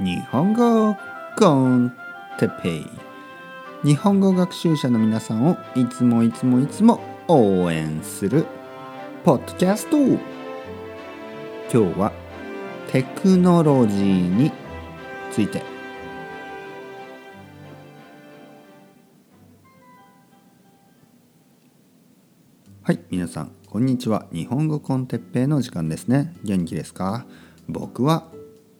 日本語コンテペイ日本語学習者の皆さんをいつもいつもいつも応援するポッドキャスト。今日はテクノロジーについて。はい皆さんこんにちは。日本語コンテッペイの時間ですね。元気ですか？僕は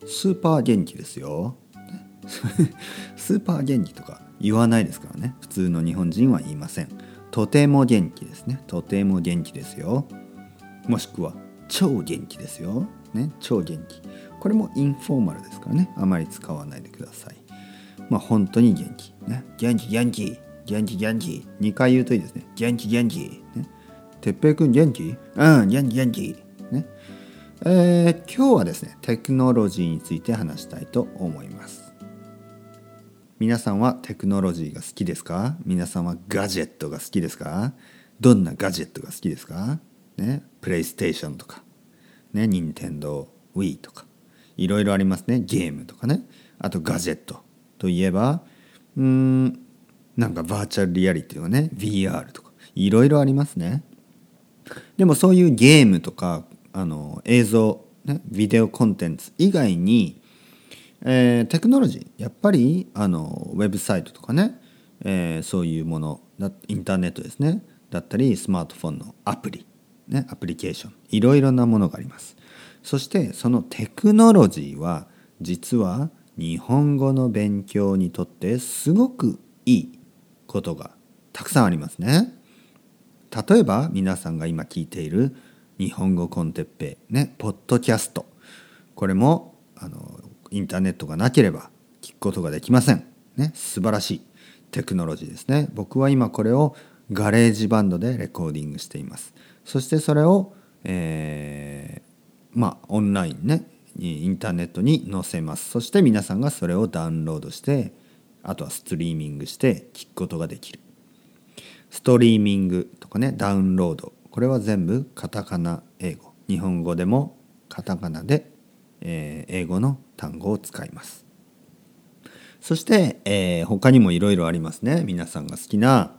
スーパー元気ですよ。スーパー元気とか言わないですからね。普通の日本人は言いません。とても元気ですね。とても元気ですよ。もしくは超元気ですよ。ね。超元気。これもインフォーマルですからね。あまり使わないでください。まあ本当に元気。ね。元気元気。元気元気。2回言うといいですね。元気元気。ね。てっぺいくん元気？うん元気元気。ね。えー、今日はですねテクノロジーについて話したいと思います。皆さんはテクノロジーが好きですか？皆さんはガジェットが好きですか？どんなガジェットが好きですか？ねプレイステーションとかね任天堂 Wii とかいろいろありますね。ゲームとかね。あとガジェットといえばうんなんかバーチャルリアリティとかね VR とかいろいろありますね。でもそういうゲームとかあの映像、ね、ビデオコンテンツ以外に、えー、テクノロジーやっぱりあのウェブサイトとかね、えー、そういうものインターネットですねだったりスマートフォンのアプリ、ね、アプリケーションいろいろなものがありますそしてそのテクノロジーは実は日本語の勉強にとってすごくいいことがたくさんありますね。例えば皆さんが今聞いている日本語 con Teppei ねポッドキャスト。これもあのインターネットがなければ聞くことができません。ね素晴らしいテクノロジーですね。僕は今これを GarageBand でレコーディングしています。そしてそれを、えー、まあオンラインねインターネットに載せます。そして皆さんがそれをダウンロードしてあとはストリーミングして聞くことができる。ストリーミングとかねダウンロードこれは全部カタカナ英語。日本語でもカタカナで、えー、英語の単語を使います。そして、えー、他にもいろいろありますね。皆さんが好きな、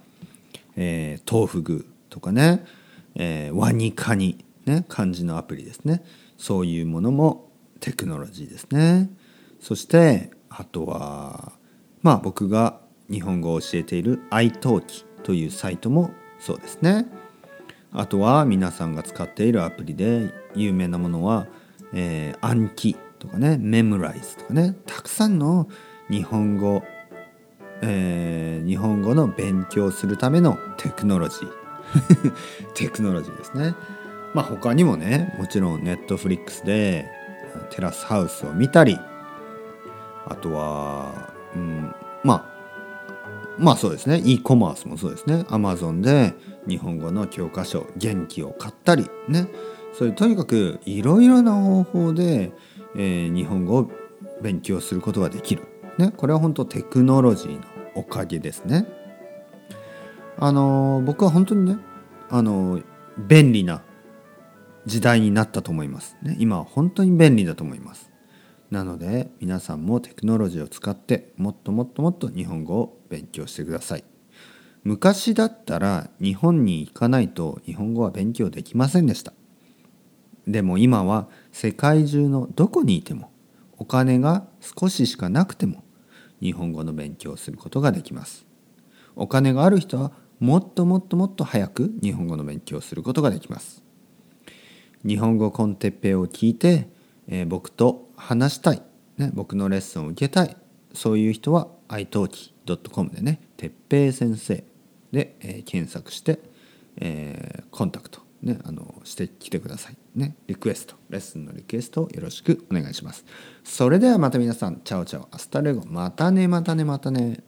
えー、豆腐具とかね、えー、ワニカニね。漢字のアプリですね。そういうものもテクノロジーですね。そしてあとはまあ僕が日本語を教えている iTalk というサイトもそうですね。あとは皆さんが使っているアプリで有名なものは、えー、暗記とかねメモライズとかねたくさんの日本語、えー、日本語の勉強するためのテクノロジー。テクノロジーですね。まあ他にもねもちろんネットフリックスでテラスハウスを見たりあとは、うん、まあまあそうですね。e コマースもそうですね。Amazon で日本語の教科書元気を買ったりね。そういうとにかくいろいろな方法で、えー、日本語を勉強することができる、ね、これは本当テクノロジーのおかげですね。あの僕は本当にねあの便利な時代になったと思います、ね、今は本当に便利だと思います。なので皆さんもテクノロジーを使ってもっともっともっと日本語を勉強してください。昔だったら日本に行かないと日本語は勉強できませんでした。でも今は世界中のどこにいてもお金が少ししかなくても日本語の勉強をすることができます。お金がある人はもっともっともっと早く日本語の勉強をすることができます。日本語コンテッペイを聞いて、えー、僕と話したい、ね、僕のレッスンを受けたい。そういう人は italki.com でね「てっぺい先生」で、えー、検索して、えー、コンタクト、ね、あのしてきてください。ね、リクエストレッスンのリクエストをよろしくお願いします。それではまた皆さん ciao ciao hasta luego またねまたねまたね。